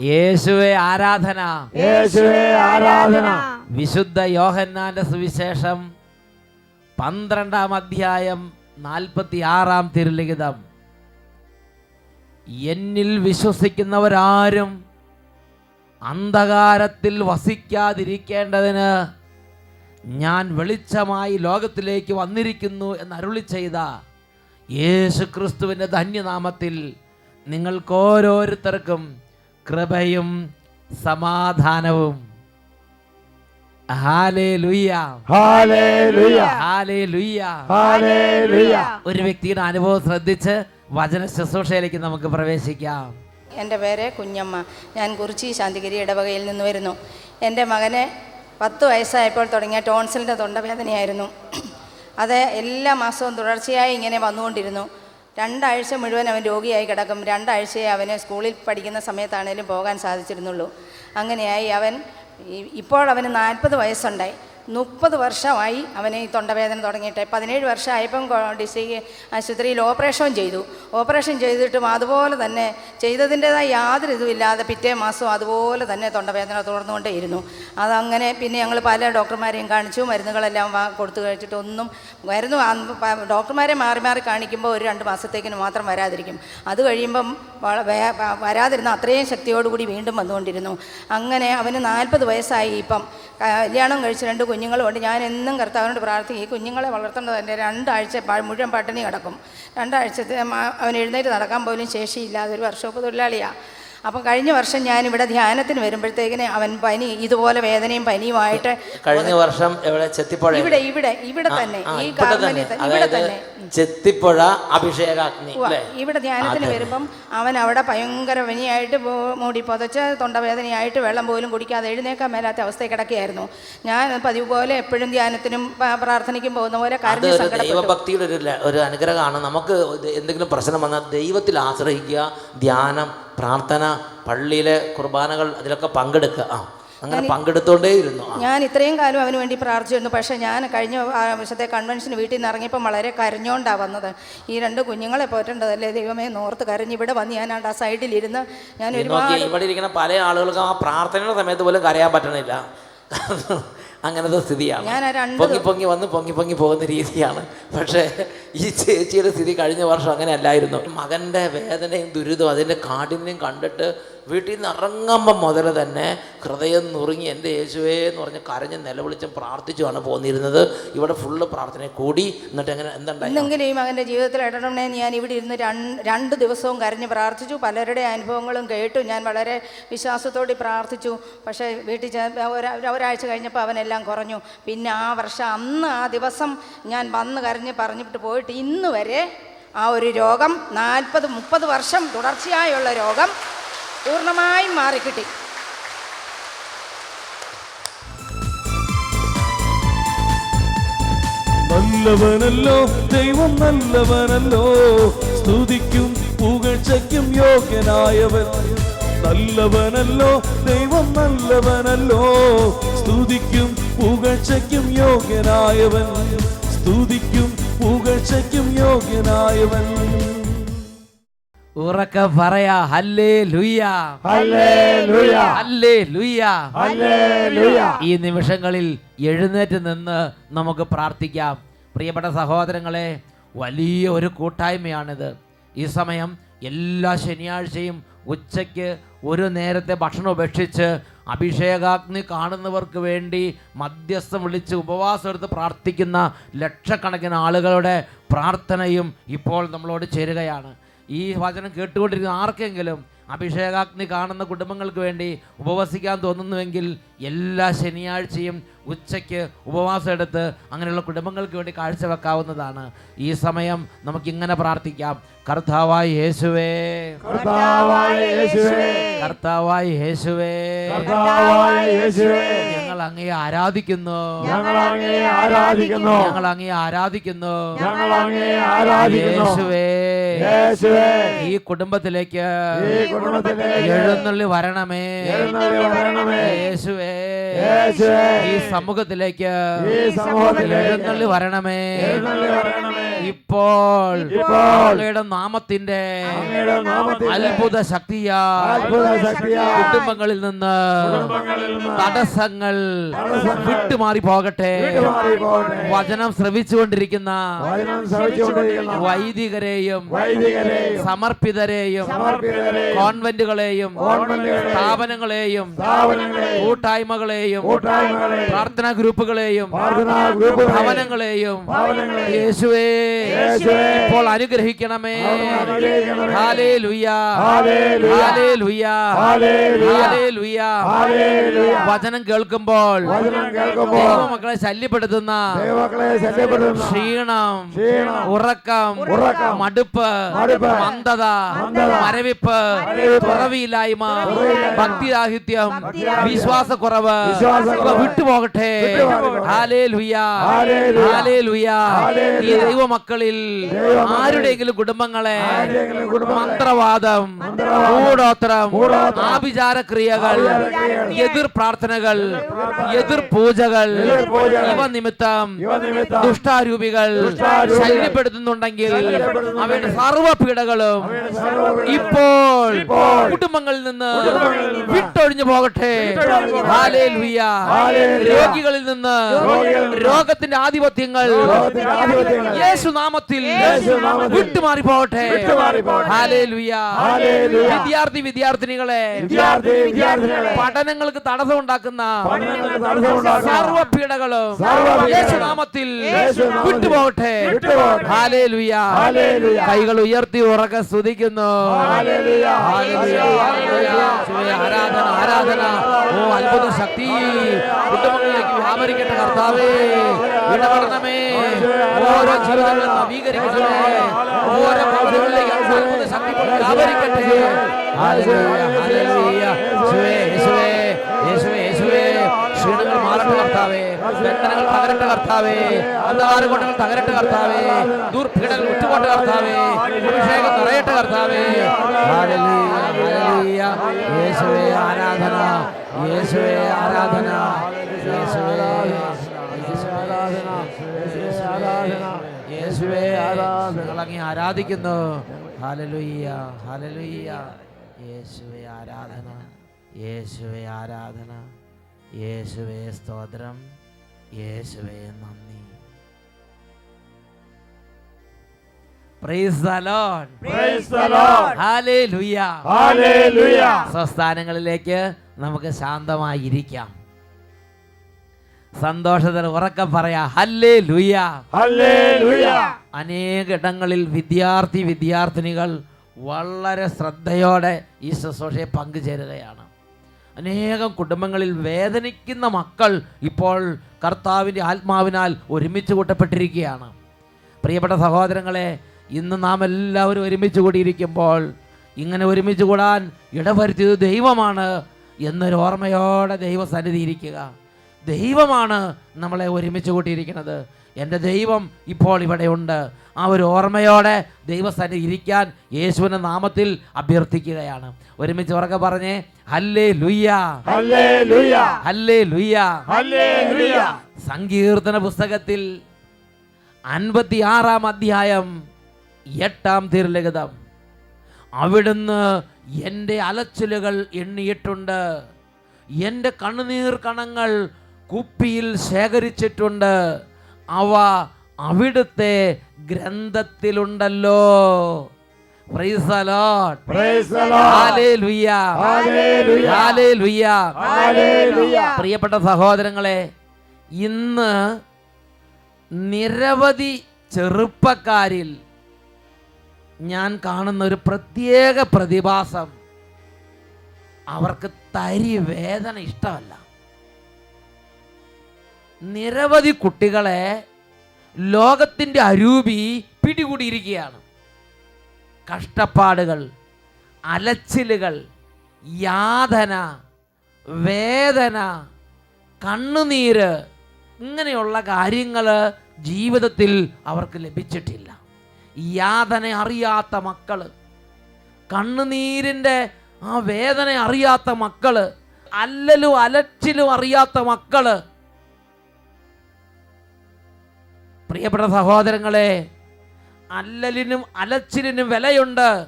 യേശുവെ ആരാധന. യേശുവേ ആരാധന. വിശുദ്ധ യോഹന്നാന്റെ സുവിശേഷം പന്ത്രണ്ടാം അധ്യായം നാൽപ്പത്തി ആറാം തിരുലിഖിതം. എന്നിൽ വിശ്വസിക്കുന്നവരാരും അന്ധകാരത്തിൽ വസിക്കാതിരിക്കേണ്ടതിന് ഞാൻ വെളിച്ചമായി ലോകത്തിലേക്ക് വന്നിരിക്കുന്നു എന്ന് അരുളി ചെയ്ത യേശു ക്രിസ്തുവിന്റെ ധന്യനാമത്തിൽ നിങ്ങൾക്ക് ഓരോരുത്തർക്കും കൃപയും സമാധാനവും. ഒരു വ്യക്തിയുടെ അനുഭവം ശ്രദ്ധിച്ച് വചന ശുശ്രൂഷയിലേക്ക് നമുക്ക് പ്രവേശിക്കാം. എന്റെ പേര് കുഞ്ഞമ്മ. ഞാൻ കുറിച്ചി ശാന്തിഗിരി ഇടവകയിൽ നിന്ന് വരുന്നു. എന്റെ മകനെ പത്ത് വയസ്സായപ്പോൾ തുടങ്ങിയ ടോൺസിലിന്റെ തൊണ്ടവേദനയായിരുന്നു. അത് എല്ലാ മാസവും തുടർച്ചയായി ഇങ്ങനെ വന്നുകൊണ്ടിരുന്നു. രണ്ടാഴ്ച മുഴുവൻ അവൻ രോഗിയായി കിടക്കും. രണ്ടാഴ്ചയെ അവന് സ്കൂളിൽ പഠിക്കുന്ന സമയത്താണേലും പോകാൻ സാധിച്ചിരുന്നുള്ളൂ. അങ്ങനെയായി അവൻ ഇപ്പോൾ അവന് നാൽപ്പത് വയസ്സുണ്ടായി. മുപ്പത് വർഷമായി അവന് ഈ തൊണ്ടവേദന തുടങ്ങിയിട്ട്. പതിനേഴ് വർഷമായപ്പം ഡിസ്ട്രിക്ട് ആശുപത്രിയിൽ ഓപ്പറേഷൻ ചെയ്തു. ഓപ്പറേഷൻ ചെയ്തിട്ടും അതുപോലെ തന്നെ ചെയ്തതിന്റെതായ യാതൊരു ഇതുമില്ലാതെ പിറ്റേ മാസം അതുപോലെ തന്നെ തൊണ്ടവേദന തുടർന്നുകൊണ്ടേയിരുന്നു. അതങ്ങനെ പിന്നെ ഞങ്ങൾ പല ഡോക്ടർമാരെയും കാണിച്ചു മരുന്നുകളെല്ലാം കൊടുത്തു കഴിച്ചിട്ടൊന്നും മരുന്ന് ഡോക്ടർമാരെ മാറി മാറി കാണിക്കുമ്പോൾ ഒരു രണ്ട് മാസത്തേക്കിന് മാത്രം വരാതിരിക്കും. അത് കഴിയുമ്പം വരാതിരുന്ന അത്രയും ശക്തിയോടുകൂടി വീണ്ടും വന്നുകൊണ്ടിരുന്നു. അങ്ങനെ അവന് നാൽപ്പത് വയസ്സായി ഇപ്പം. കല്യാണം കഴിച്ച് രണ്ട് കുഞ്ഞുങ്ങളുമുണ്ട് ഞാൻ എന്നും കർത്താവിനോട് പ്രാർത്ഥിക്കും ഈ കുഞ്ഞുങ്ങളെ വളർത്തേണ്ടത് എന്റെ രണ്ടാഴ്ച മുഴുവൻ പട്ടിണി കിടക്കും. രണ്ടാഴ്ചത്തെ അവൻ എഴുന്നേറ്റ് നടക്കാൻ പോലും ശേഷിയില്ലാതെ ഒരു വർഷോപ്പ് തൊഴിലാളിയാണ് അപ്പം കഴിഞ്ഞ വർഷം ഞാൻ ഇവിടെ ധ്യാനത്തിന് വരുമ്പോഴത്തേക്കിന് അവൻ പനി ഇതുപോലെ വേദനയും പനിയുമായിട്ട് കഴിഞ്ഞ വർഷം എവിടെ? ചെത്തിപ്പുഴ ഇവിടെ ഇവിടെ ഇവിടെ തന്നെ. ഈ ഇവിടെ കാർമലി ഇവിടെ തന്നെ. ചെത്തിപ്പുഴ അഭിഷേകാഗ്നി ഇവിടെ ധ്യാനത്തിന് വരുമ്പം അവൻ അവിടെ ഭയങ്കര പനിയായിട്ട് മൂടി പുതച്ച് തൊണ്ടവേദനയായിട്ട് വെള്ളം പോലും കുടിക്കാതെ എഴുന്നേക്കാൻ മേലാത്ത അവസ്ഥയിൽ കിടക്കുകയായിരുന്നു. ഞാൻ പതിവ് പോലെ എപ്പോഴും ധ്യാനത്തിനും പ്രാർത്ഥനയ്ക്കും പോകുന്ന പോലെ ദൈവഭക്തിയുടെ ഒരു അനുഗ്രഹമാണ്. നമുക്ക് എന്തെങ്കിലും പ്രശ്നം വന്നാൽ ദൈവത്തിൽ ആശ്രയിക്കുക ധ്യാനം പ്രാർത്ഥന പള്ളിയിലെ കുർബാനകൾ അതിലൊക്കെ പങ്കെടുക്കുക. ആ അങ്ങനെ പങ്കെടുത്തോണ്ടേ ഇരുന്നു. ഞാൻ ഇത്രയും കാലം അവന് വേണ്ടി പ്രാർത്ഥിച്ചിരുന്നു. പക്ഷേ ഞാൻ കഴിഞ്ഞ വർഷത്തെ കൺവെൻഷന് വീട്ടിൽ നിന്ന് ഇറങ്ങിയപ്പോൾ വളരെ കരഞ്ഞോണ്ടാണ് വന്നത്. ഈ രണ്ട് കുഞ്ഞുങ്ങളെ പോറ്റേണ്ടതല്ലേ? ദൈവമേ നോർത്ത് കരഞ്ഞ് ഇവിടെ വന്ന് ഞാൻ ആ സൈഡിലിരുന്ന് ഞാൻ ഒരുപാട് ഇവിടെ ഇരിക്കുന്ന പല ആളുകൾക്കും ആ പ്രാർത്ഥനയുടെ സമയത്ത് പോലും കരയാൻ പറ്റണില്ല. അങ്ങനത്തെ സ്ഥിതിയാണ്. പൊങ്ങി പൊങ്ങി വന്ന് പൊങ്ങി പൊങ്ങി പോകുന്ന രീതിയാണ്. പക്ഷേ ഈ ചേച്ചിയുടെ സ്ഥിതി കഴിഞ്ഞ വർഷം അങ്ങനെ അല്ലായിരുന്നു മകന്റെ വേദനയും ദുരിതവും അതിന്റെ കാഠിന്യം കണ്ടിട്ട് വീട്ടിൽ നിന്ന് ഇറങ്ങുമ്പം മുതൽ തന്നെ ഹൃദയം നുറുങ്ങി എന്റെ യേശുവേ എന്ന് പറഞ്ഞ് കരഞ്ഞ് നിലവിളിച്ചും പ്രാർത്ഥിച്ചുമാണ് പോന്നിരുന്നത്. ഇവിടെ ഫുള്ള് പ്രാർത്ഥന കൂടി. എന്നിട്ട് എങ്ങനെ എന്തുണ്ടായി? എന്തെങ്കിലും ഈ മകന്റെ ജീവിതത്തിൽ ഇടണമെന്ന് ഞാൻ ഇവിടെ ഇരുന്ന് രണ്ട് ദിവസവും കരഞ്ഞ് പ്രാർത്ഥിച്ചു. പലരുടെ അനുഭവങ്ങളും കേട്ടു. ഞാൻ വളരെ വിശ്വാസത്തോടെ പ്രാർത്ഥിച്ചു. പക്ഷേ വീട്ടിൽ ഒരാഴ്ച കഴിഞ്ഞപ്പോൾ അവനെല്ലാം കുറഞ്ഞു. പിന്നെ ആ വർഷം അന്ന് ആ ദിവസം ഞാൻ വന്ന് കരഞ്ഞ് പറഞ്ഞിട്ട് പോയിട്ട് ഇന്ന് വരെ ആ ഒരു രോഗം നാൽപ്പത് മുപ്പത് വർഷം തുടർച്ചയായുള്ള രോഗം പൂർണമായും മാറിക്കിട്ടി. നല്ലവനല്ലോ ദൈവം നല്ലവനല്ലോ സ്തുതിക്കും പുകഴ്ചയ്ക്കും യോഗ്യനായവൻ. നല്ലവനല്ലോ ദൈവം നല്ലവനല്ലോ സ്തുതിക്കും പുകഴ്ചയ്ക്കും യോഗ്യനായവൻ. സ്തുതിക്കും പുകഴ്ചയ്ക്കും യോഗ്യനായവൻ. ഉറക്ക പറയാ ഹല്ലേ ലുയ്യ ഹല്ലേ ലുയ്യ ഈ നിമിഷങ്ങളിൽ എഴുന്നേറ്റ് നിന്ന് നമുക്ക് പ്രാർത്ഥിക്കാം. പ്രിയപ്പെട്ട സഹോദരങ്ങളെ വലിയ ഒരു കൂട്ടായ്മയാണിത്. ഈ സമയം എല്ലാ ശനിയാഴ്ചയും ഉച്ചയ്ക്ക് ഒരു നേരത്തെ ഭക്ഷണം ഉപേക്ഷിച്ച് അഭിഷേകാഗ്നി കാണുന്നവർക്ക് വേണ്ടി മധ്യസ്ഥം വിളിച്ച് ഉപവാസം എടുത്ത് പ്രാർത്ഥിക്കുന്ന ലക്ഷക്കണക്കിന് ആളുകളുടെ പ്രാർത്ഥനയും ഇപ്പോൾ നമ്മളോട് ചേരുകയാണ്. ഈ വചനം കേട്ടുകൊണ്ടിരിക്കുന്ന ആർക്കെങ്കിലും അഭിഷേകാഗ്നി കാണുന്ന കുടുംബങ്ങൾക്ക് വേണ്ടി ഉപവസിക്കാൻ തോന്നുന്നുവെങ്കിൽ എല്ലാ ശനിയാഴ്ചയും ഉച്ചയ്ക്ക് ഉപവാസം എടുത്ത് അങ്ങനെയുള്ള കുടുംബങ്ങൾക്ക് വേണ്ടി കാഴ്ചവെക്കാവുന്നതാണ്. ഈ സമയം നമുക്കിങ്ങനെ പ്രാർത്ഥിക്കാം. കർത്താവായി യേശുവേ. കർത്താവായ യേശുവേ. കർത്താവായി യേശുവേ. കർത്താവായ യേശുവേ. ഞങ്ങൾ അങ്ങയെ ആരാധിക്കുന്നു. ഞങ്ങൾ അങ്ങയെ ആരാധിക്കുന്നു. ഞങ്ങൾ അങ്ങയെ ആരാധിക്കുന്നു. ഞങ്ങൾ അങ്ങയെ ആരാധിക്കുന്നു. യേശുവേ. യേശുവേ. ഈ കുടുംബത്തിലേക്ക് ഈ കുടുംബത്തിലേക്ക് എഴുന്നള്ളി വരണമേ. എഴുന്നള്ളി വരണമേ. യേശുവേ. യേശുവേ ഈ സമൂഹത്തിലേക്ക് എഴുന്നള്ളി വരണമേ. ഇപ്പോൾ. അങ്ങയുടെ നാമത്തിന്റെ അത്ഭുത ശക്തിയാ അത്ഭുത ശക്തിയാൽ കുടുംബങ്ങളിൽ നിന്ന് തടസ്സങ്ങൾ വിട്ടുമാറി പോകട്ടെ. വചനം ശ്രവിച്ചുകൊണ്ടിരിക്കുന്ന വൈദികരെയും സമർപ്പിതരെയും കോൺവെന്റുകളെയും സ്ഥാപനങ്ങളെയും കൂട്ടായ്മകളെയും പ്രാർത്ഥനാ ഗ്രൂപ്പുകളെയും ഭവനങ്ങളെയും യേശുവേ ഇപ്പോൾ അനുഗ്രഹിക്കണമേ. ഹാലേലുയ ഹാലേലുയ. ഹാലേലുയ ഹാലേലുയ. ഹാലേലുയ ഹല്ലേലൂയ. വചനം കേൾക്കുമ്പോൾ മക്കളെ ദൈവമക്കളെ ശല്യപ്പെടുത്തുന്ന ക്ഷീണം ഉറക്കം മടുപ്പ് മന്ദത മരവിപ്പ് തുറവിയില്ലായ്മ ഭക്തിരാഹിത്യം വിശ്വാസക്കുറവ് വിട്ടുപോകട്ടെ ഹാലേ ലുയാ. ഹാലേലുയ ഹാലേലുയ. ഈ ദൈവമക്കളിൽ ദൈവമക്കളിൽ ആരുടെയെങ്കിലും കുടുംബങ്ങളെ മന്ത്രവാദം മൂടോത്രം ആഭിചാരക്രിയകൾ ആഭിചാരക്രിയകൾ, എതിർ പ്രാർത്ഥനകൾ എതിർ പൂജകൾ ഇവ നിമിത്തം ദുഷ്ടാരൂപികൾ ശല്യപ്പെടുത്തുന്നുണ്ടെങ്കിൽ അവയുടെ സർവപീഠകളും ഇപ്പോൾ കുടുംബങ്ങളിൽ നിന്ന് വിട്ടൊഴിഞ്ഞു പോകട്ടെ. രോഗികളിൽ നിന്ന് രോഗത്തിന്റെ ആധിപത്യങ്ങൾ യേശു ആധിപത്യങ്ങൾ യേശുനാമത്തിൽ വിട്ടുമാറി പോകട്ടെ. വിദ്യാർത്ഥി വിദ്യാർത്ഥിനികളെ പഠനങ്ങൾക്ക് തടസ്സമുണ്ടാക്കുന്ന സർവപീഡകളും യേശുനാമത്തിൽ വിട്ടുപോകട്ടെ. കൈകൾ ഉയർത്തി ഉറക്കെ സ്തുതിക്കുന്നു. ആരാധന ആരാധന. ഓ അത്ഭുത ശക്തി. കുടുംബങ്ങളിലേക്ക് വ്യാപരിക്കട്ടെ കർത്താവേ. ഇടപെടണമേ ഓരോ ജീവിതങ്ങളും നവീകരിക്കണമേ ഓരോ പ്രവൃത്തികളിലേക്ക് അത്ഭുത ശക്തി കൊണ്ട് വ്യാപരിക്കട്ടെ ഹാലേലുയ. ഹാലേലുയ. യേശുവേ യേശുവേ യേശുവേ യേശുവേ ക്ഷീണങ്ങൾ മാറട്ടെ കർത്താവേ ബന്ധനങ്ങൾ തകരട്ടെ കർത്താവേ അന്ധകാരകോട്ടകൾ തകരട്ടെ കർത്താവേ ദുർപീഡകൾ വിട്ടുപോട്ടെ കർത്താവേ അഭിഷേകം നിറയട്ടെ കർത്താവേ ഹല്ലേലൂയ, ഹല്ലേലൂയ. യേശുവേ ആരാധന യേശുവേ ആരാധന യേശുവേ യേശുവേ യേശുവേ ഞങ്ങളങ്ങേ ആരാധിക്കുന്നു? ഹല്ലേലൂയ ഹല്ലേലൂയ യേശുവേ ആരാധന. യേശുവേ ആരാധന. യേശുവേ സ്തോത്രം. യേശുവേ നന്ദി. സ്വസ്ഥാനങ്ങളിലേക്ക് നമുക്ക് ശാന്തമായി ഇരിക്കാം സന്തോഷത്തിൽ ഉറക്കം പറയാ ഹല്ലേ ലുയ അനേക ഇടങ്ങളിൽ വിദ്യാർത്ഥി വിദ്യാർത്ഥിനികൾ വളരെ ശ്രദ്ധയോടെ ഈ ശുശ്രൂഷയെ പങ്കുചേരുകയാണ്. അനേകം കുടുംബങ്ങളിൽ വേദനിക്കുന്ന മക്കൾ ഇപ്പോൾ കർത്താവിന്റെ ആത്മാവിനാൽ ഒരുമിച്ച് കൂട്ടപ്പെട്ടിരിക്കുകയാണ്. പ്രിയപ്പെട്ട സഹോദരങ്ങളെ ഇന്ന് നാം എല്ലാവരും ഒരുമിച്ച് കൂടിയിരിക്കുമ്പോൾ ഇങ്ങനെ ഒരുമിച്ച് കൂടാൻ ഇടവരുത്തിയത് ദൈവമാണ് എന്നൊരു ഓർമ്മയോടെ ദൈവസന്നിധി ഇരിക്കുക. ദൈവമാണ് നമ്മളെ ഒരുമിച്ച് കൂട്ടിയിരിക്കുന്നത്. എന്റെ ദൈവം ഇപ്പോൾ ഇവിടെയുണ്ട് ആ ഒരു ഓർമ്മയോടെ ദൈവസന്നിധി ഇരിക്കാൻ യേശുവിന്റെ നാമത്തിൽ അഭ്യർത്ഥിക്കുകയാണ്. ഒരുമിച്ച് ഉറക്കെ പറഞ്ഞേ ഹല്ലേ ലുയ്യ Hallelujah. ഹല്ലേ ലുയ്യ. സങ്കീർത്തന പുസ്തകത്തിൽ അൻപത്തിയാറാം അധ്യായം എട്ടാം തിരുലിഖിതം. അവിടുന്ന് എന്റെ അലച്ചിലുകൾ എണ്ണിയിട്ടുണ്ട്. എന്റെ കണ്ണുനീർ കണങ്ങൾ കുപ്പിയിൽ ശേഖരിച്ചിട്ടുണ്ട്. അവ അവിടുത്തെ ഗ്രന്ഥത്തിലുണ്ടല്ലോ. പ്രിയപ്പെട്ട സഹോദരങ്ങളെ ഇന്ന് നിരവധി ചെറുപ്പക്കാരിൽ ഞാൻ കാണുന്ന ഒരു പ്രത്യേക പ്രതിഭാസം. അവർക്ക് തരി വേദന ഇഷ്ടമല്ല. നിരവധി കുട്ടികളെ ലോകത്തിന്റെ അരൂപി പിടികൂടിയിരിക്കുകയാണ്. കഷ്ടപ്പാടുകൾ അലച്ചിലുകൾ യാതന വേദന കണ്ണുനീര് ഇങ്ങനെയുള്ള കാര്യങ്ങൾ ജീവിതത്തിൽ അവർക്ക് ലഭിച്ചിട്ടില്ല. യാതന അറിയാത്ത മക്കൾ കണ്ണുനീരിന്റെ ആ വേദന അറിയാത്ത മക്കൾ അല്ലലും അലച്ചിലും അറിയാത്ത മക്കൾ പ്രിയപ്പെട്ട സഹോദരങ്ങളെ അല്ലലിനും അലച്ചിലിനും വിലയുണ്ട്.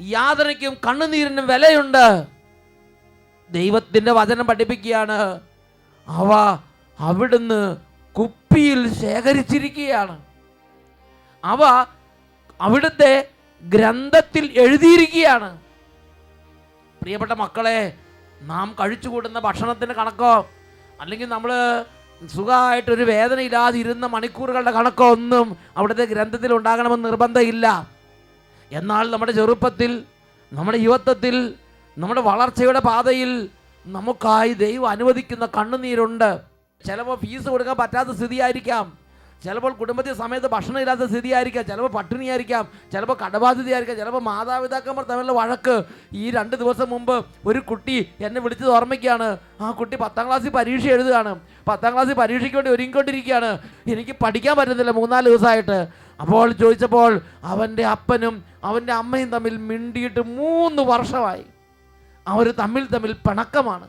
യാതനയ്ക്കും കണ്ണുനീരിനും വിലയുണ്ട്. ദൈവത്തിന്റെ വചനം പഠിപ്പിക്കുകയാണ്. അവ അവിടുന്ന് കുപ്പിയിൽ ശേഖരിച്ചിരിക്കുകയാണ്. അവ അവിടുത്തെ ഗ്രന്ഥത്തിൽ എഴുതിയിരിക്കുകയാണ്. പ്രിയപ്പെട്ട മക്കളെ നാം കഴിച്ചു കൂടുന്ന ഭക്ഷണത്തിന്റെ കണക്കോ അല്ലെങ്കിൽ നമ്മൾ സുഖമായിട്ടൊരു വേദനയില്ലാതെ ഇരുന്ന മണിക്കൂറുകളുടെ കണക്കൊന്നും അവിടുത്തെ ഗ്രന്ഥത്തിൽ ഉണ്ടാകണമെന്ന് നിർബന്ധമില്ല. എന്നാൽ നമ്മുടെ ചെറുപ്പത്തിൽ നമ്മുടെ യുവത്വത്തിൽ നമ്മുടെ വളർച്ചയുടെ പാതയിൽ നമുക്കായി ദൈവം അനുവദിക്കുന്ന കണ്ണുനീരുണ്ട്. ചിലപ്പോൾ ഫീസ് കൊടുക്കാൻ പറ്റാത്ത സ്ഥിതിയായിരിക്കാം. ചിലപ്പോൾ കുടുംബത്തിൽ സമയത്ത് ഭക്ഷണം ഇല്ലാത്ത സ്ഥിതിയായിരിക്കാം ചിലപ്പോൾ പട്ടിണിയായിരിക്കാം ചിലപ്പോൾ കടബാധിതയായിരിക്കാം ചിലപ്പോൾ മാതാപിതാക്കന്മാർ തമ്മിലുള്ള വഴക്ക്. ഈ രണ്ട് ദിവസം മുമ്പ് ഒരു കുട്ടി എന്നെ വിളിച്ചത് ഓർമ്മയ്ക്കാണ്. ആ കുട്ടി പത്താം ക്ലാസ്സിൽ പരീക്ഷ എഴുതുകയാണ്. പത്താം ക്ലാസ്സിൽ പരീക്ഷയ്ക്ക് വേണ്ടി ഒരുങ്ങിക്കൊണ്ടിരിക്കുകയാണ്. എനിക്ക് പഠിക്കാൻ പറ്റുന്നില്ല മൂന്നാൽ ദിവസമായിട്ട്. അപ്പോൾ ചോദിച്ചപ്പോൾ അവന്റെ അപ്പനും അവന്റെ അമ്മയും തമ്മിൽ മിണ്ടിയിട്ട് മൂന്ന് വർഷമായി. അവർ തമ്മിൽ തമ്മിൽ പിണക്കമാണ്.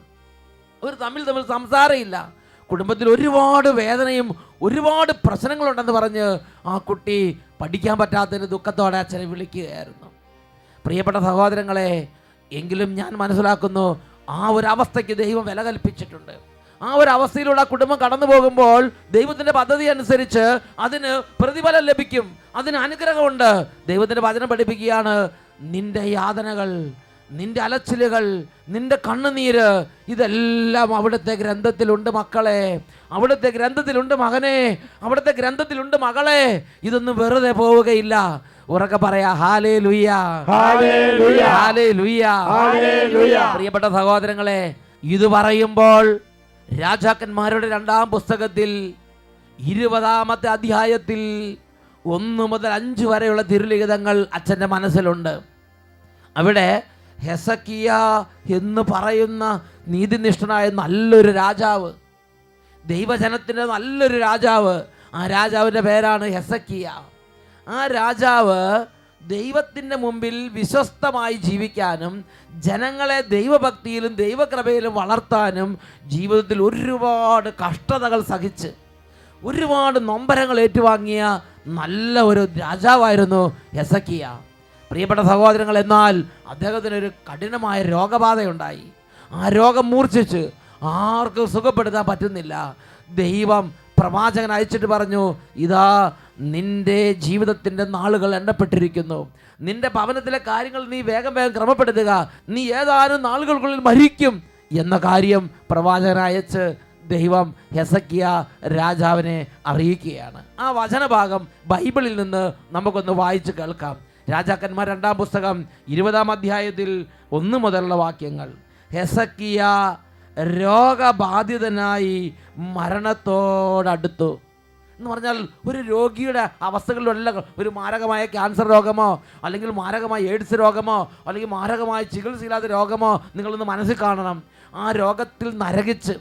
അവർ തമ്മിൽ തമ്മിൽ സംസാരമില്ല. കുടുംബത്തിൽ ഒരുപാട് വേദനയും ഒരുപാട് പ്രശ്നങ്ങളുണ്ടെന്ന് പറഞ്ഞ് ആ കുട്ടി പഠിക്കാൻ പറ്റാത്തതിന് ദുഃഖത്തോടെ അച്ഛനെ വിളിക്കുകയായിരുന്നു. പ്രിയപ്പെട്ട സഹോദരങ്ങളെ എങ്കിലും ഞാൻ മനസ്സിലാക്കുന്നു ആ ഒരു അവസ്ഥയ്ക്ക് ദൈവം വില കൽപ്പിച്ചിട്ടുണ്ട്. ആ ഒരു അവസ്ഥയിലൂടെ ആ കുടുംബം കടന്നു പോകുമ്പോൾ ദൈവത്തിന്റെ പദ്ധതി അനുസരിച്ച് അതിന് പ്രതിഫലം ലഭിക്കും അതിന് അനുഗ്രഹമുണ്ട്. ദൈവത്തിന്റെ വചനം പഠിപ്പിക്കുകയാണ് നിന്റെ യാതനകൾ നിന്റെ അലച്ചിലുകൾ നിന്റെ കണ്ണുനീര് ഇതെല്ലാം അവിടുത്തെ ഗ്രന്ഥത്തിലുണ്ട് മക്കളെ. അവിടുത്തെ ഗ്രന്ഥത്തിലുണ്ട് മകനെ. അവിടുത്തെ ഗ്രന്ഥത്തിലുണ്ട് മകളെ. ഇതൊന്നും വെറുതെ പോവുകയില്ല. ഉറക്കെ പറയാ ഹാലേ ലുയ്യ ഹല്ലേലൂയ. ഹാലേ ലുയ്യ പ്രിയപ്പെട്ട സഹോദരങ്ങളെ ഇത് പറയുമ്പോൾ രാജാക്കന്മാരുടെ രണ്ടാം പുസ്തകത്തിൽ ഇരുപതാമത്തെ അധ്യായത്തിൽ ഒന്ന് മുതൽ അഞ്ച് വരെയുള്ള തിരുലിഖിതങ്ങൾ അച്ഛന്റെ മനസ്സിലുണ്ട്. അവിടെ ഹെസക്കിയ എന്ന് പറയുന്ന നീതിനിഷ്ഠനായ നല്ലൊരു രാജാവ്. ദൈവജനത്തിന്റെ നല്ലൊരു രാജാവ്. ആ രാജാവിന്റെ പേരാണ് ഹെസക്കിയ. ആ രാജാവ് ദൈവത്തിന്റെ മുമ്പിൽ വിശ്വസ്തമായി ജീവിക്കാനും ജനങ്ങളെ ദൈവഭക്തിയിലും ദൈവകൃപയിലും വളർത്താനും ജീവിതത്തിൽ ഒരുപാട് കഷ്ടതകൾ സഹിച്ച് ഒരുപാട് നൊമ്പരങ്ങൾ ഏറ്റുവാങ്ങിയ നല്ല ഒരു രാജാവായിരുന്നു ഹെസക്കിയ. പ്രിയപ്പെട്ട സഹോദരങ്ങൾ എന്നാൽ അദ്ദേഹത്തിന് ഒരു കഠിനമായ രോഗബാധയുണ്ടായി. ആ രോഗം മൂർച്ഛിച്ച് ആർക്കും സുഖപ്പെടുത്താൻ പറ്റുന്നില്ല. ദൈവം പ്രവാചകൻ അയച്ചിട്ട് പറഞ്ഞു ഇതാ നിന്റെ ജീവിതത്തിന്റെ നാളുകൾ എണ്ണപ്പെട്ടിരിക്കുന്നു. നിന്റെ ഭവനത്തിലെ കാര്യങ്ങൾ നീ വേഗം വേഗം ക്രമപ്പെടുത്തുക. നീ ഏതാനും നാളുകൾക്കുള്ളിൽ മരിക്കും. എന്ന കാര്യം പ്രവാചകൻ അയച്ച് ദൈവം ഹെസക്കിയ രാജാവിനെ അറിയിക്കുകയാണ്. ആ വചനഭാഗം ബൈബിളിൽ നിന്ന് നമുക്കൊന്ന് വായിച്ച് കേൾക്കാം. രാജാക്കന്മാർ രണ്ടാം പുസ്തകം ഇരുപതാം അധ്യായത്തിൽ ഒന്ന് മുതലുള്ള വാക്യങ്ങൾ. ഹെസക്കിയ രോഗബാധിതനായി മരണത്തോടടുത്തു. എന്ന് പറഞ്ഞാൽ ഒരു രോഗിയുടെ അവസ്ഥകളിലുള്ള ഒരു മാരകമായ ക്യാൻസർ രോഗമോ അല്ലെങ്കിൽ മാരകമായ എയ്ഡ്സ് രോഗമോ അല്ലെങ്കിൽ മാരകമായ ചികിത്സയില്ലാത്ത രോഗമോ നിങ്ങളൊന്ന് മനസ്സിൽ കാണണം. ആ രോഗത്തിൽ നരകിച്ച്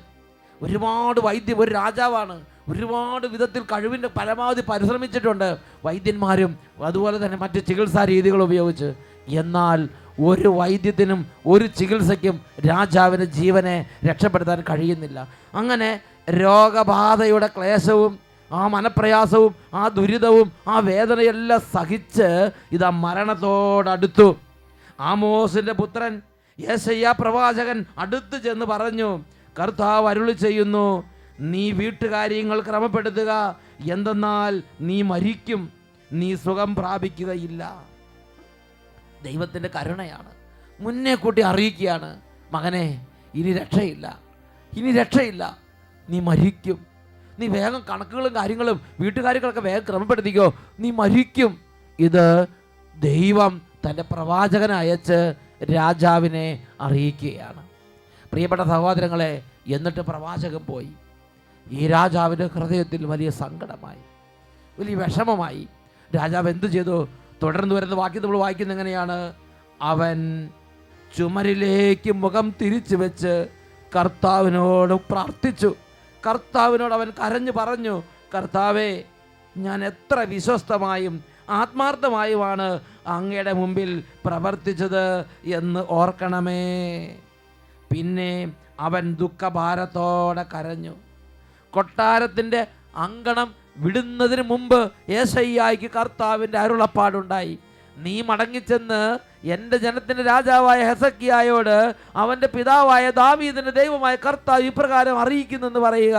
ഒരുപാട് വൈദ്യം ഒരു രാജാവാണ് ഒരുപാട് വിധത്തിൽ കഴിവിന്റെ പരമാവധി പരിശ്രമിച്ചിട്ടുണ്ട് വൈദ്യന്മാരും അതുപോലെ തന്നെ മറ്റ് ചികിത്സാ രീതികൾ ഉപയോഗിച്ച്. എന്നാൽ ഒരു വൈദ്യത്തിനും ഒരു ചികിത്സയ്ക്കും രാജാവിന് ജീവനെ രക്ഷപ്പെടുത്താൻ കഴിയുന്നില്ല. അങ്ങനെ രോഗബാധയുടെ ക്ലേശവും ആ മനപ്രയാസവും ആ ദുരിതവും ആ വേദനയെല്ലാം സഹിച്ച് ഇതാ മരണത്തോടടുത്തു. ആമോസിന്റെ പുത്രൻ യേശയ്യ പ്രവാചകൻ അടുത്ത് ചെന്ന് പറഞ്ഞു കർത്താവ് അരുളി ചെയ്യുന്നു നീ വീട്ടുകാര്യങ്ങൾ ക്രമപ്പെടുത്തുക. എന്തെന്നാൽ നീ മരിക്കും. നീ സുഖം പ്രാപിക്കുകയില്ല. ദൈവത്തിന്റെ കരുണയാണ്. മുന്നേ കൂട്ടി അറിയിക്കുകയാണ്. മകനെ ഇനി രക്ഷയില്ല. ഇനി രക്ഷയില്ല. നീ മരിക്കും. നീ വേഗം കണക്കുകളും കാര്യങ്ങളും വീട്ടുകാര്യങ്ങളൊക്കെ വേഗം ക്രമപ്പെടുത്തിക്കോ. നീ മരിക്കും. ഇത് ദൈവം തന്റെ പ്രവാചകനെ അയച്ച് രാജാവിനെ അറിയിക്കുകയാണ്. പ്രിയപ്പെട്ട സഹോദരങ്ങളെ എന്നിട്ട് പ്രവാചകൻ പോയി. ഈ രാജാവിന്റെ ഹൃദയത്തിൽ വലിയ സങ്കടമായി വലിയ വിഷമമായി. രാജാവ് എന്തു ചെയ്തു? തുടർന്ന് വരുന്ന വാക്യം നമ്മൾ വായിക്കുന്ന എങ്ങനെയാണ്? അവൻ ചുമരിലേക്ക് മുഖം തിരിച്ചു വെച്ച് കർത്താവിനോട് പ്രാർത്ഥിച്ചു. കർത്താവിനോട് അവൻ കരഞ്ഞു പറഞ്ഞു കർത്താവേ ഞാൻ എത്ര വിശ്വസ്തമായും ആത്മാർത്ഥമായുമാണ് അങ്ങയുടെ മുമ്പിൽ പ്രവർത്തിച്ചത് എന്ന് ഓർക്കണമേ. പിന്നെ അവൻ ദുഃഖഭാരത്തോടെ കരഞ്ഞു. കൊട്ടാരത്തിന്റെ അങ്കണം വിടുന്നതിന് മുമ്പ് ഏശയ്യായിക്ക് കർത്താവിന്റെ അരുളപ്പാടുണ്ടായി. നീ മടങ്ങിച്ചെന്ന് എന്റെ ജനത്തിന്റെ രാജാവായ ഹെസക്കിയായോട് അവന്റെ പിതാവായ ദാവീദിന്റെ ദൈവമായ കർത്താവ് ഇപ്രകാരം അറിയിക്കുന്നെന്ന് പറയുക.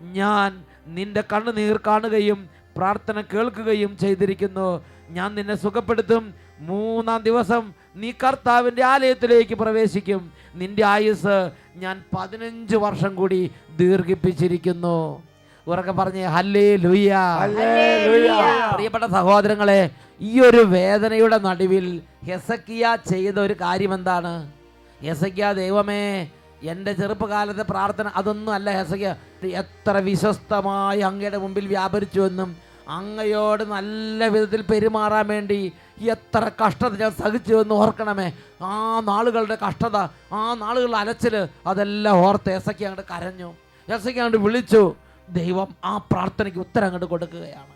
ഞാൻ നിന്റെ കണ്ണുനീർ കാണുകയും പ്രാർത്ഥന കേൾക്കുകയും ചെയ്തിരിക്കുന്നു. ഞാൻ നിന്നെ സുഖപ്പെടുത്തും. മൂന്നാം ദിവസം നീ കർത്താവിന്റെ ആലയത്തിലേക്ക് പ്രവേശിക്കും. നിന്റെ ആയുസ് ഞാൻ പതിനഞ്ച് വർഷം കൂടി ദീർഘിപ്പിച്ചിരിക്കുന്നു. ഉറക്കെ പറഞ്ഞേ ഹല്ലേ ലുയ്യ പ്രിയപ്പെട്ട സഹോദരങ്ങളെ ഈ ഒരു വേദനയുടെ നടുവിൽ ഹെസക്കിയ ചെയ്ത ഒരു കാര്യം എന്താണ് ഹെസക്കിയ ദൈവമേ എന്റെ ചെറുപ്പകാലത്തെ പ്രാർത്ഥന അതൊന്നും അല്ല ഹെസക്കിയ. എത്ര വിശ്വസ്തമായി അങ്ങയുടെ മുമ്പിൽ വ്യാപരിച്ചുവെന്നും അങ്ങയോട് നല്ല വിധത്തിൽ പെരുമാറാൻ വേണ്ടി എത്ര കഷ്ടത ഞാൻ സഹിച്ചു എന്ന് ഓർക്കണമേ. ആ നാളുകളുടെ കഷ്ടത ആ നാളുകളുടെ അലച്ചിൽ അതെല്ലാം ഓർത്ത് എസക്കി അങ്ങോട്ട് കരഞ്ഞു. എസക്കി അങ്ങോട്ട് വിളിച്ചു ദൈവം ആ പ്രാർത്ഥനയ്ക്ക് ഉത്തരം അങ്ങോട്ട് കൊടുക്കുകയാണ്.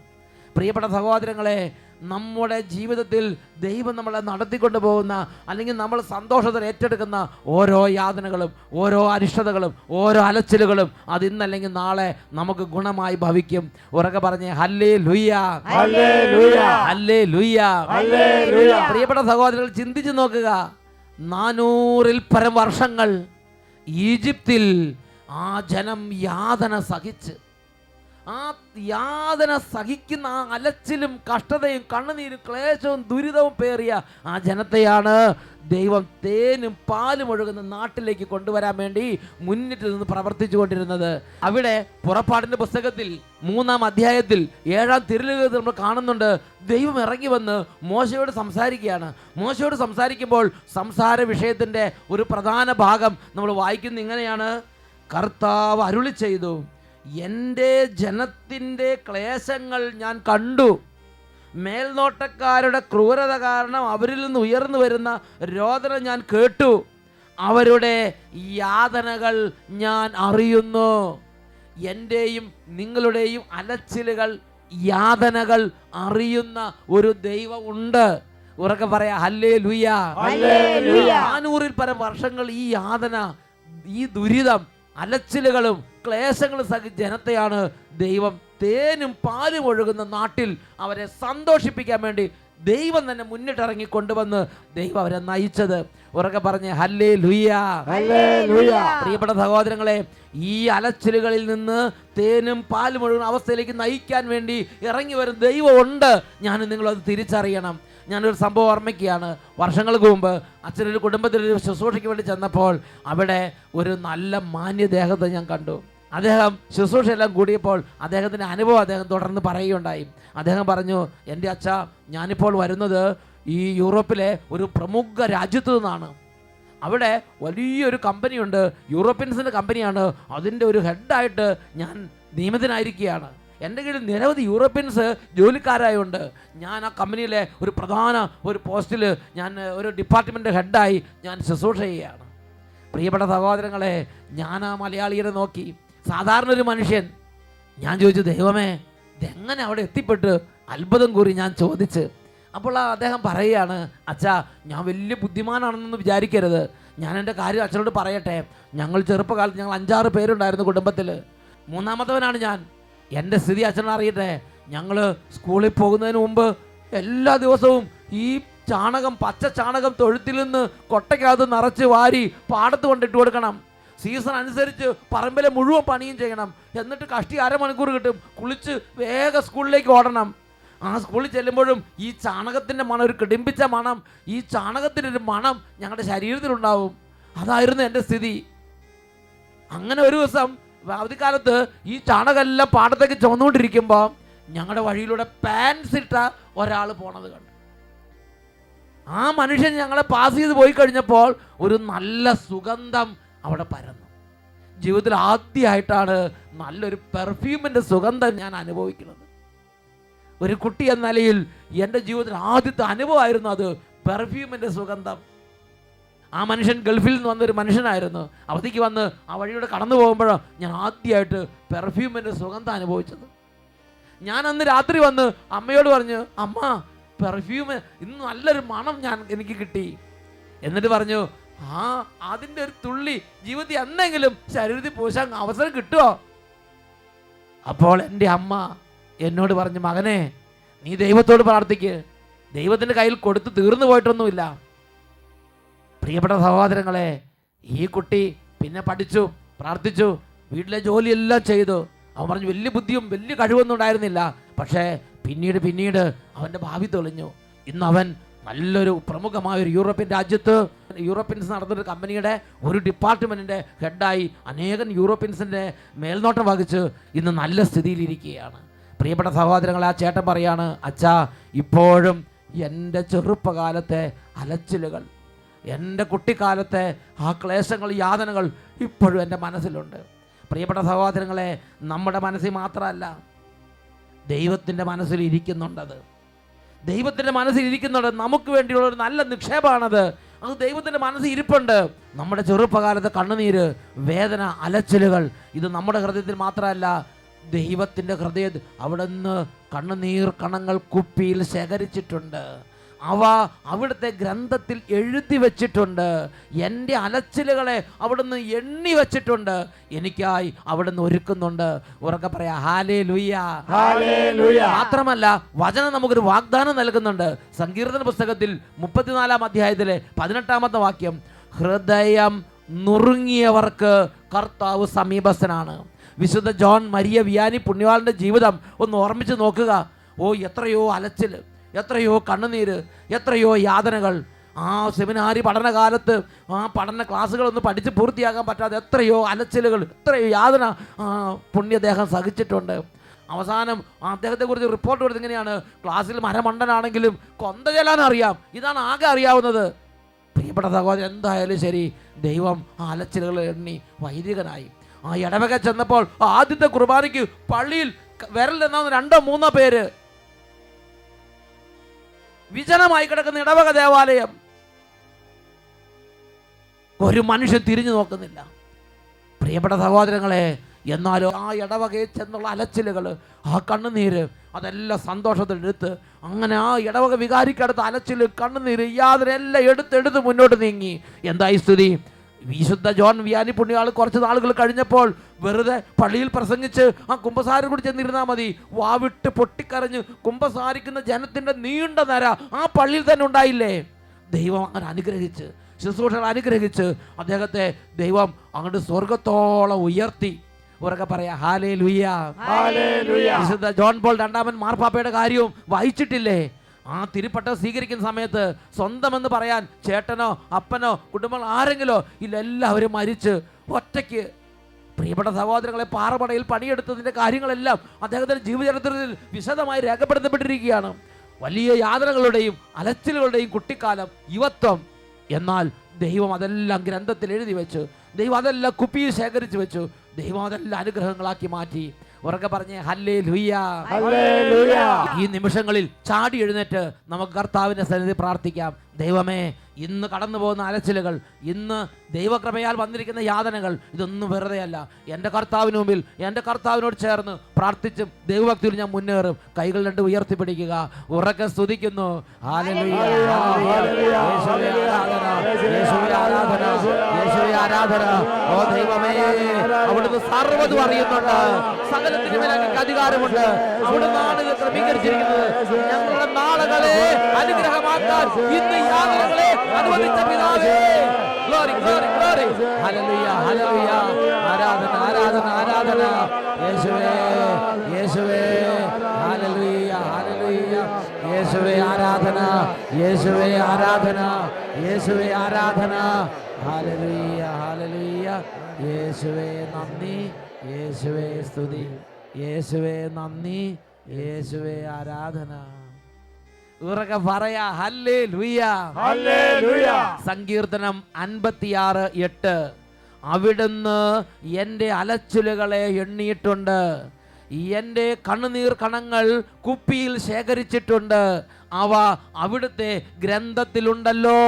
പ്രിയപ്പെട്ട സഹോദരങ്ങളെ നമ്മുടെ ജീവിതത്തിൽ ദൈവം നമ്മളെ നടത്തിക്കൊണ്ടു പോകുന്ന അല്ലെങ്കിൽ നമ്മൾ സന്തോഷത്തിൽ ഏറ്റെടുക്കുന്ന ഓരോ യാതനകളും ഓരോ അരിഷ്ടതകളും ഓരോ അലച്ചിലുകളും അത് ഇന്നല്ലെങ്കിൽ നാളെ നമുക്ക് ഗുണമായി ഭവിക്കും. ഉറക്കെ പറഞ്ഞേ ഹല്ലേ ലുയ്യ ഹല്ലേ ലുയ്യ പ്രിയപ്പെട്ട സഹോദരങ്ങൾ ചിന്തിച്ചു നോക്കുക. നാനൂറിൽ പരം വർഷങ്ങൾ ഈജിപ്തിൽ ആ ജനം യാതന സഹിച്ച് ആ യാതന സഹിക്കുന്ന ആ അലച്ചിലും കഷ്ടതയും കണ്ണുനീരും ക്ലേശവും ദുരിതവും പേറിയ ആ ജനത്തെയാണ് ദൈവം തേനും പാലും ഒഴുകുന്ന നാട്ടിലേക്ക് കൊണ്ടുവരാൻ വേണ്ടി മുന്നിട്ട് നിന്ന് പ്രവർത്തിച്ചു കൊണ്ടിരുന്നത്. അവിടെ പുറപ്പാടിന്റെ പുസ്തകത്തിൽ മൂന്നാം അധ്യായത്തിൽ ഏഴാം തിരുലുകത്തിൽ നമ്മൾ കാണുന്നുണ്ട്. ദൈവം ഇറങ്ങി വന്ന് മോശയോട് സംസാരിക്കുകയാണ്. മോശയോട് സംസാരിക്കുമ്പോൾ സംസാര വിഷയത്തിന്റെ ഒരു പ്രധാന ഭാഗം നമ്മൾ വായിക്കുന്ന ഇങ്ങനെയാണ്. കർത്താവ് അരുളി ചെയ്തു എന്റെ ജനത്തിന്റെ ക്ലേശങ്ങൾ ഞാൻ കണ്ടു. മേൽനോട്ടക്കാരുടെ ക്രൂരത കാരണം അവരിൽ നിന്ന് ഉയർന്നു വരുന്ന രോദനം ഞാൻ കേട്ടു. അവരുടെ യാതനകൾ ഞാൻ അറിയുന്നു. എന്റെയും നിങ്ങളുടെയും അലച്ചിലുകൾ യാതനകൾ അറിയുന്ന ഒരു ദൈവമുണ്ട് ഉണ്ട്. ഉറക്കെ പറയാ ഹല്ലേ ലുയ. നാനൂറിൽ പരം വർഷങ്ങൾ ഈ യാതന ഈ ദുരിതം അലച്ചിലുകളും ക്ലേശങ്ങളും സഹി ജനത്തെയാണ് ദൈവം തേനും പാലും ഒഴുകുന്ന നാട്ടിൽ അവരെ സന്തോഷിപ്പിക്കാൻ വേണ്ടി ദൈവം തന്നെ മുന്നിട്ടിറങ്ങി കൊണ്ടുവന്ന് ദൈവം അവരെ നയിച്ചത്. ഉറക്കെ പറഞ്ഞ് ഹല്ലേ ലുയ്യ ഹല്ലേലൂയ പ്രിയപ്പെട്ട സഹോദരങ്ങളെ ഈ അലച്ചിലുകളിൽ നിന്ന് തേനും പാലും ഒഴുകുന്ന അവസ്ഥയിലേക്ക് നയിക്കാൻ വേണ്ടി ഇറങ്ങി വരും ദൈവമുണ്ട്. ഞാൻ നിങ്ങളത് തിരിച്ചറിയണം. ഞാനൊരു സംഭവം ഓർമ്മിക്കുകയാണ്. വർഷങ്ങൾക്ക് മുമ്പ് അച്ഛനൊരു കുടുംബത്തിലൊരു ശുശ്രൂഷയ്ക്ക് വേണ്ടി ചെന്നപ്പോൾ അവിടെ ഒരു നല്ല മാന്യദേഹത്തെ ഞാൻ കണ്ടു. അദ്ദേഹം ശുശ്രൂഷയെല്ലാം കൂടിയപ്പോൾ അദ്ദേഹത്തിന്റെ അനുഭവം അദ്ദേഹം തുടർന്ന് പറയുകയുണ്ടായി. അദ്ദേഹം പറഞ്ഞു എന്റെ അച്ഛ ഞാനിപ്പോൾ വരുന്നത് ഈ യൂറോപ്പിലെ ഒരു പ്രമുഖ രാജ്യത്തു നിന്നാണ്. അവിടെ വലിയൊരു കമ്പനിയുണ്ട് യൂറോപ്യൻസിന്റെ കമ്പനിയാണ്. അതിന്റെ ഒരു ഹെഡായിട്ട് ഞാൻ നിയമിതനായിരിക്കുകയാണ്. എന്റെ കീഴിൽ നിരവധി യൂറോപ്യൻസ് ജോലിക്കാരായുണ്ട്. ഞാൻ ആ കമ്പനിയിലെ ഒരു പ്രധാന ഒരു പോസ്റ്റിൽ ഞാൻ ഒരു ഡിപ്പാർട്ട്മെന്റ് ഹെഡായി ഞാൻ ശുശ്രൂഷ ചെയ്യുകയാണ്. പ്രിയപ്പെട്ട സഹോദരങ്ങളെ ഞാൻ ആ മലയാളിയെ നോക്കി. സാധാരണ ഒരു മനുഷ്യൻ. ഞാൻ ചോദിച്ചു ദൈവമേ ഇതെങ്ങനെ അവിടെ എത്തിപ്പെട്ട്? അത്ഭുതം കൂറി ഞാൻ ചോദിച്ച്. അപ്പോൾ അദ്ദേഹം പറയുകയാണ് അച്ഛാ ഞാൻ വലിയ ബുദ്ധിമാനാണെന്നൊന്നും വിചാരിക്കരുത്. ഞാൻ എന്റെ കാര്യം അച്ഛനോട് പറയട്ടെ. ഞങ്ങൾ ചെറുപ്പകാലത്ത് ഞങ്ങൾ അഞ്ചാറ് പേരുണ്ടായിരുന്നു കുടുംബത്തിൽ മൂന്നാമത്തവനാണ് ഞാൻ. എന്റെ സ്ഥിതി അച്ഛൻ അറിയട്ടെ. ഞങ്ങൾ സ്കൂളിൽ പോകുന്നതിന് മുമ്പ് എല്ലാ ദിവസവും ഈ ചാണകം പച്ച ചാണകം തൊഴുത്തിൽ നിന്ന് കൊട്ടയ്ക്കകത്ത് നിറച്ച് വാരി പാടത്ത് കൊണ്ടിട്ട് കൊടുക്കണം. സീസൺ അനുസരിച്ച് പറമ്പിലെ മുഴുവൻ പണിയും ചെയ്യണം. എന്നിട്ട് കഷ്ടി അരമണിക്കൂർ കിട്ടും. കുളിച്ച് വേഗം സ്കൂളിലേക്ക് ഓടണം. ആ സ്കൂളിൽ ചെല്ലുമ്പോഴും ഈ ചാണകത്തിന്റെ മണം ഒരു കിടിമ്പിച്ച മണം ഈ ചാണകത്തിന്റെ ഒരു മണം ഞങ്ങളുടെ ശരീരത്തിലുണ്ടാവും. അതായിരുന്നു എന്റെ സ്ഥിതി. അങ്ങനെ ഒരു ദിവസം അവധിക്കാലത്ത് ഈ ചാണകമെല്ലാം പാടത്തേക്ക് ചുമന്നുകൊണ്ടിരിക്കുമ്പോൾ ഞങ്ങളുടെ വഴിയിലൂടെ പാൻസ് ഇട്ട ഒരാൾ പോണത് കണ്ടു. ആ മനുഷ്യൻ ഞങ്ങളെ പാസ് ചെയ്ത് പോയി കഴിഞ്ഞപ്പോൾ ഒരു നല്ല സുഗന്ധം അവിടെ പരന്നു. ജീവിതത്തിൽ ആദ്യമായിട്ടാണ് നല്ലൊരു പെർഫ്യൂമിന്റെ സുഗന്ധം ഞാൻ അനുഭവിക്കുന്നത്. ഒരു കുട്ടി എന്ന നിലയിൽ എന്റെ ജീവിതത്തിൽ ആദ്യത്തെ അനുഭവമായിരുന്നു അത് പെർഫ്യൂമിന്റെ സുഗന്ധം. ആ മനുഷ്യൻ ഗൾഫിൽ നിന്ന് വന്നൊരു മനുഷ്യനായിരുന്നു. അവധിക്ക് വന്ന് ആ വഴിയുടെ കടന്നു പോകുമ്പോഴോ ഞാൻ ആദ്യമായിട്ട് പെർഫ്യൂമിന്റെ സുഗന്ധം അനുഭവിച്ചത്. ഞാൻ അന്ന് രാത്രി വന്ന് അമ്മയോട് പറഞ്ഞു അമ്മ പെർഫ്യൂം ഇന്ന് നല്ലൊരു മണം ഞാൻ എനിക്ക് കിട്ടി. എന്നിട്ട് പറഞ്ഞു ആ അതിന്റെ ഒരു തുള്ളി ജീവിതത്തിൽ എന്നെങ്കിലും ശരീരത്തിൽ പൂശാൻ അവസരം കിട്ടുമോ അപ്പോൾ എന്റെ അമ്മ എന്നോട് പറഞ്ഞു മകനെ നീ ദൈവത്തോട് പ്രാർത്ഥിക്ക്. ദൈവത്തിന്റെ കയ്യിൽ കൊടുത്ത് തീർന്നു പോയിട്ടൊന്നുമില്ല. പ്രിയപ്പെട്ട സഹോദരങ്ങളെ ഈ കുട്ടി പിന്നെ പഠിച്ചു പ്രാർത്ഥിച്ചു വീട്ടിലെ ജോലിയെല്ലാം ചെയ്തു. അവൻ പറഞ്ഞു വലിയ ബുദ്ധിയും വലിയ കഴിവൊന്നും ഉണ്ടായിരുന്നില്ല. പക്ഷേ പിന്നീട് പിന്നീട് അവന്റെ ഭാവി തെളിഞ്ഞു. ഇന്ന് അവൻ നല്ലൊരു പ്രമുഖമായ ഒരു യൂറോപ്യൻ രാജ്യത്ത് യൂറോപ്യൻസ് നടന്നൊരു കമ്പനിയുടെ ഒരു ഡിപ്പാർട്ട്മെന്റിന്റെ ഹെഡായി അനേകം യൂറോപ്യൻസിന്റെ മേൽനോട്ടം വഹിച്ച് ഇന്ന് നല്ല സ്ഥിതിയിലിരിക്കുകയാണ്. പ്രിയപ്പെട്ട സഹോദരങ്ങൾ ആ ചേട്ടൻ പറയാണ് അച്ഛാ ഇപ്പോഴും എന്റെ ചെറുപ്പകാലത്തെ അലച്ചിലുകൾ എന്റെ കുട്ടിക്കാലത്തെ ആ ക്ലേശങ്ങൾ യാതനകൾ ഇപ്പോഴും എന്റെ മനസ്സിലുണ്ട്. പ്രിയപ്പെട്ട സഹോദരങ്ങളെ നമ്മുടെ മനസ്സിൽ മാത്രമല്ല ദൈവത്തിന്റെ മനസ്സിൽ ഇരിക്കുന്നുണ്ടത്. ദൈവത്തിന്റെ മനസ്സിൽ ഇരിക്കുന്നുണ്ട്. നമുക്ക് വേണ്ടിയുള്ള ഒരു നല്ല നിക്ഷേപമാണത്. അത് ദൈവത്തിന്റെ മനസ്സിൽ ഇരിപ്പുണ്ട്. നമ്മുടെ ചെറുപ്പകാലത്തെ കണ്ണുനീര് വേദന അലച്ചിലുകൾ ഇത് നമ്മുടെ ഹൃദയത്തിൽ മാത്രമല്ല ദൈവത്തിന്റെ ഹൃദയ അവിടെ നിന്ന് കണ്ണുനീർ കണങ്ങൾ കുപ്പിയിൽ ശേഖരിച്ചിട്ടുണ്ട്. അവ അവിടുത്തെ ഗ്രന്ഥത്തിൽ എഴുതി വച്ചിട്ടുണ്ട്. എന്റെ അലച്ചിലുകളെ അവിടുന്ന് എണ്ണി വച്ചിട്ടുണ്ട്. എനിക്കായി അവിടുന്ന് ഒരുക്കുന്നുണ്ട്. ഉറക്കെ പറയാ ഹാലേ ലുയ്യ ഹല്ലേലൂയ മാത്രമല്ല വചനം നമുക്കൊരു വാഗ്ദാനം നൽകുന്നുണ്ട്. സങ്കീർത്തന പുസ്തകത്തിൽ മുപ്പത്തിനാലാം അധ്യായത്തിലെ പതിനെട്ടാമത്തെ വാക്യം ഹൃദയം നുറുങ്ങിയവർക്ക് കർത്താവ് സമീപസ്ഥനാണ്. വിശുദ്ധ ജോൺ മരിയ വിയാനി പുണ്യവാളിന്റെ ജീവിതം ഒന്ന് ഓർമ്മിച്ച് നോക്കുക. ഓ എത്രയോ അലച്ചിൽ എത്രയോ കണ്ണുനീര് എത്രയോ യാതനകൾ. ആ സെമിനാരി പഠനകാലത്ത് ആ പഠന ക്ലാസ്സുകളൊന്നും പഠിച്ച് പൂർത്തിയാക്കാൻ പറ്റാതെ എത്രയോ അലച്ചിലുകൾ എത്രയോ യാതന പുണ്യദേഹം സഹിച്ചിട്ടുണ്ട്. അവസാനം അദ്ദേഹത്തെക്കുറിച്ച് റിപ്പോർട്ട് കൊടുത്ത് ഇങ്ങനെയാണ് ക്ലാസ്സിൽ മരമണ്ടനാണെങ്കിലും കൊന്ത ചെല്ലാൻ അറിയാം. ഇതാണ് ആകെ അറിയാവുന്നത്. പ്രിയപ്പെട്ട സഹോദരൻ എന്തായാലും ശരി ദൈവം ആ അലച്ചിലുകൾ എണ്ണി വൈദികനായി. ആ ഇടവക ചെന്നപ്പോൾ ആദ്യത്തെ കുർബാനയ്ക്ക് പള്ളിയിൽ വിരലിൽ എണ്ണാവുന്ന രണ്ടോ മൂന്നോ പേര് വിജനമായി കിടക്കുന്ന ഇടവക ദേവാലയം. ഒരു മനുഷ്യൻ തിരിഞ്ഞു നോക്കുന്നില്ല. പ്രിയപ്പെട്ട സഹോദരങ്ങളെ എന്നാലും ആ ഇടവകയിൽ ചെന്നുള്ള അലച്ചിലുകൾ ആ കണ്ണുനീര് അതെല്ലാം സന്തോഷത്തിലെടുത്ത് അങ്ങനെ ആ ഇടവക വികാരിക്കടുത്ത് അലച്ചിൽ കണ്ണുനീര് യാതൊരു എല്ലാം എടുത്തെടുത്ത് മുന്നോട്ട് നീങ്ങി. എന്തായി സ്ഥിതി? വിശുദ്ധ ജോൺ വിയാനി പുണ്യാൾ കുറച്ച് നാളുകൾ കഴിഞ്ഞപ്പോൾ വെറുതെ പള്ളിയിൽ പ്രസംഗിച്ച് ആ കുംഭസാരം കൂടി ചെന്നിരുന്നാൽ മതി. വാവിട്ട് പൊട്ടിക്കരഞ്ഞ് കുമ്പസാരിക്കുന്ന ജനത്തിന്റെ നീണ്ട നര ആ പള്ളിയിൽ തന്നെ ഉണ്ടായില്ലേ? ദൈവം അങ്ങനെ അനുഗ്രഹിച്ച് ശുശ്രൂഷകൾ അനുഗ്രഹിച്ച് അദ്ദേഹത്തെ ദൈവം അങ്ങോട്ട് സ്വർഗത്തോളം ഉയർത്തി. ഉറക്കെ പറയാ ഹാലേ ലുയ്യ വിശുദ്ധ ജോൺ പോൾ രണ്ടാമൻ മാർപ്പാപ്പയുടെ കാര്യവും വായിച്ചിട്ടില്ലേ? ആ തിരുപ്പട്ട സ്വീകരിക്കുന്ന സമയത്ത് സ്വന്തമെന്ന് പറയാൻ ചേട്ടനോ അപ്പനോ കുടുംബങ്ങൾ ആരെങ്കിലോ ഇല്ലെല്ലാവരും മരിച്ച് ഒറ്റയ്ക്ക്. പ്രിയപ്പെട്ട സഹോദരങ്ങളെ പാറമടയിൽ പണിയെടുത്തതിന്റെ കാര്യങ്ങളെല്ലാം അദ്ദേഹത്തിന്റെ ജീവചരിത്രത്തിൽ വിശദമായി രേഖപ്പെടുത്തപ്പെട്ടിരിക്കുകയാണ്. വലിയ യാതനകളുടെയും അലച്ചിലുകളുടെയും കുട്ടിക്കാലം യുവത്വം. എന്നാൽ ദൈവം അതെല്ലാം ഗ്രന്ഥത്തിൽ എഴുതി വെച്ചു ദൈവം അതെല്ലാം കുപ്പിയിൽ ശേഖരിച്ചു വെച്ചു ദൈവം അതെല്ലാം അനുഗ്രഹങ്ങളാക്കി മാറ്റി. ഉറക്കെ പറഞ്ഞ് ഹല്ലേ ലുയ്യ ഈ നിമിഷങ്ങളിൽ ചാടി എഴുന്നേറ്റ് നമുക്ക് കർത്താവിന്റെ സന്നിധി പ്രാർത്ഥിക്കാം. ദൈവമേ ഇന്ന് കടന്നു പോകുന്ന അലച്ചിലുകൾ ഇന്ന് ദൈവകൃപയാൽ വന്നിരിക്കുന്ന യാതനകൾ ഇതൊന്നും വെറുതെയല്ല. എന്റെ കർത്താവിന് മുമ്പിൽ എന്റെ കർത്താവിനോട് ചേർന്ന് പ്രാർത്ഥിച്ചും ദൈവഭക്തിയിൽ ഞാൻ മുന്നേറും. കൈകൾ രണ്ട് ഉയർത്തിപ്പിടിക്കുക. ഉറക്കെ സ്തുതിക്കുന്നു. ആരാധന, ഓ ദൈവമേ അവിടുന്ന് സർവതും അറിയുന്നുണ്ട്. സകലത്തിന് അധികാരമുണ്ട്. അവിടുന്നാണ് ഇത് ക്രമീകരിച്ചിരിക്കുന്നത്. ഞങ്ങളുടെ നാളുകളെ അനുഗ്രഹമാക്കാൻ ഇന്ന് യാതനകളെ അനുവദിച്ച പിതാവേ. Glory glory glory hallelujah hallelujah ആരാധന ആരാധന ആരാധന യേശുവേ യേശുവേ. ഹല്ലേലൂയ ഹല്ലേലൂയ യേശുവേ ആരാധന. യേശുവേ ആരാധന. യേശുവേ ആരാധന. ഹല്ലേലൂയ ഹല്ലേലൂയ യേശുവേ നന്ദി. യേശുവേ സ്തുതി. യേശുവേ നന്ദി. യേശുവേ ആരാധന. ഉറക്കെ പറയാ ഹല്ലേ ഹല്ലേലൂയ. സങ്കീർത്തനം അൻപത്തിയാറ് എട്ട്. അവിടുന്ന് എന്റെ അലച്ചിലുകളെ എണ്ണിയിട്ടുണ്ട്. എന്റെ കണ്ണുനീർ കണങ്ങൾ കുപ്പിയിൽ ശേഖരിച്ചിട്ടുണ്ട്. അവ അവിടുത്തെ ഗ്രന്ഥത്തിലുണ്ടല്ലോ.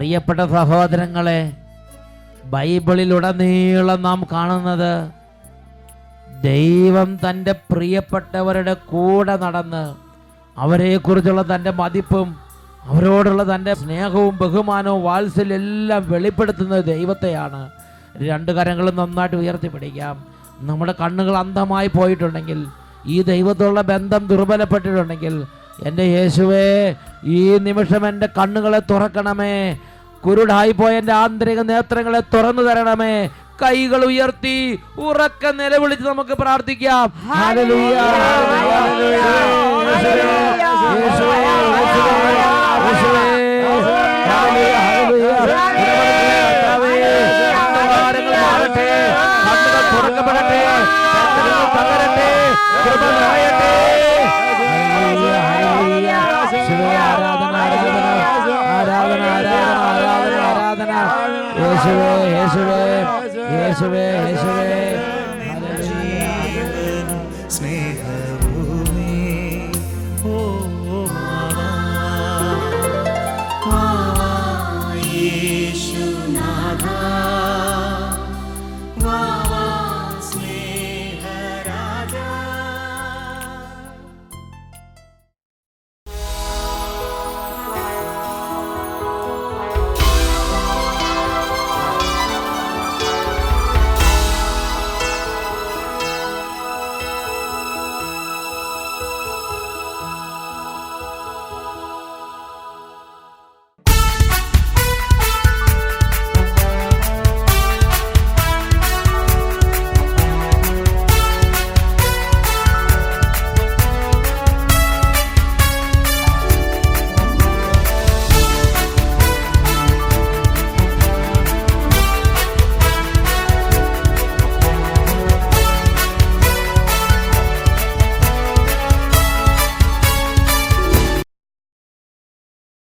പ്രിയപ്പെട്ട സഹോദരങ്ങളെ ബൈബിളിലുടനീളം നാം കാണുന്നത് ദൈവം തന്റെ പ്രിയപ്പെട്ടവരുടെ കൂടെ നടന്ന് അവരെക്കുറിച്ചുള്ള തന്റെ മതിപ്പും അവരോടുള്ള തന്റെ സ്നേഹവും ബഹുമാനവും വാത്സല്യം എല്ലാം വെളിപ്പെടുത്തുന്നത് ദൈവത്തെയാണ്. രണ്ട് കരങ്ങളും നന്നായിട്ട് ഉയർത്തിപ്പിടിക്കാം. നമ്മുടെ കണ്ണുകൾ അന്ധമായി പോയിട്ടുണ്ടെങ്കിൽ ഈ ദൈവത്തോടുള്ള ബന്ധം ദുർബലപ്പെട്ടിട്ടുണ്ടെങ്കിൽ എന്റെ യേശുവേ ഈ നിമിഷം എന്റെ കണ്ണുകളെ തുറക്കണമേ. കുരുടായി പോയ എന്റെ ആന്തരിക നേത്രങ്ങളെ തുറന്നു തരണമേ കൈകൾ ഉയർത്തി ഉറക്ക നിലവിളിച്ച് നമുക്ക് പ്രാർത്ഥിക്കാം ഹല്ലേലൂയ, ഹല്ലേലൂയ, യേശുവേ, യേശുവേ യേശുവേ യേശുവേ യേശുവേ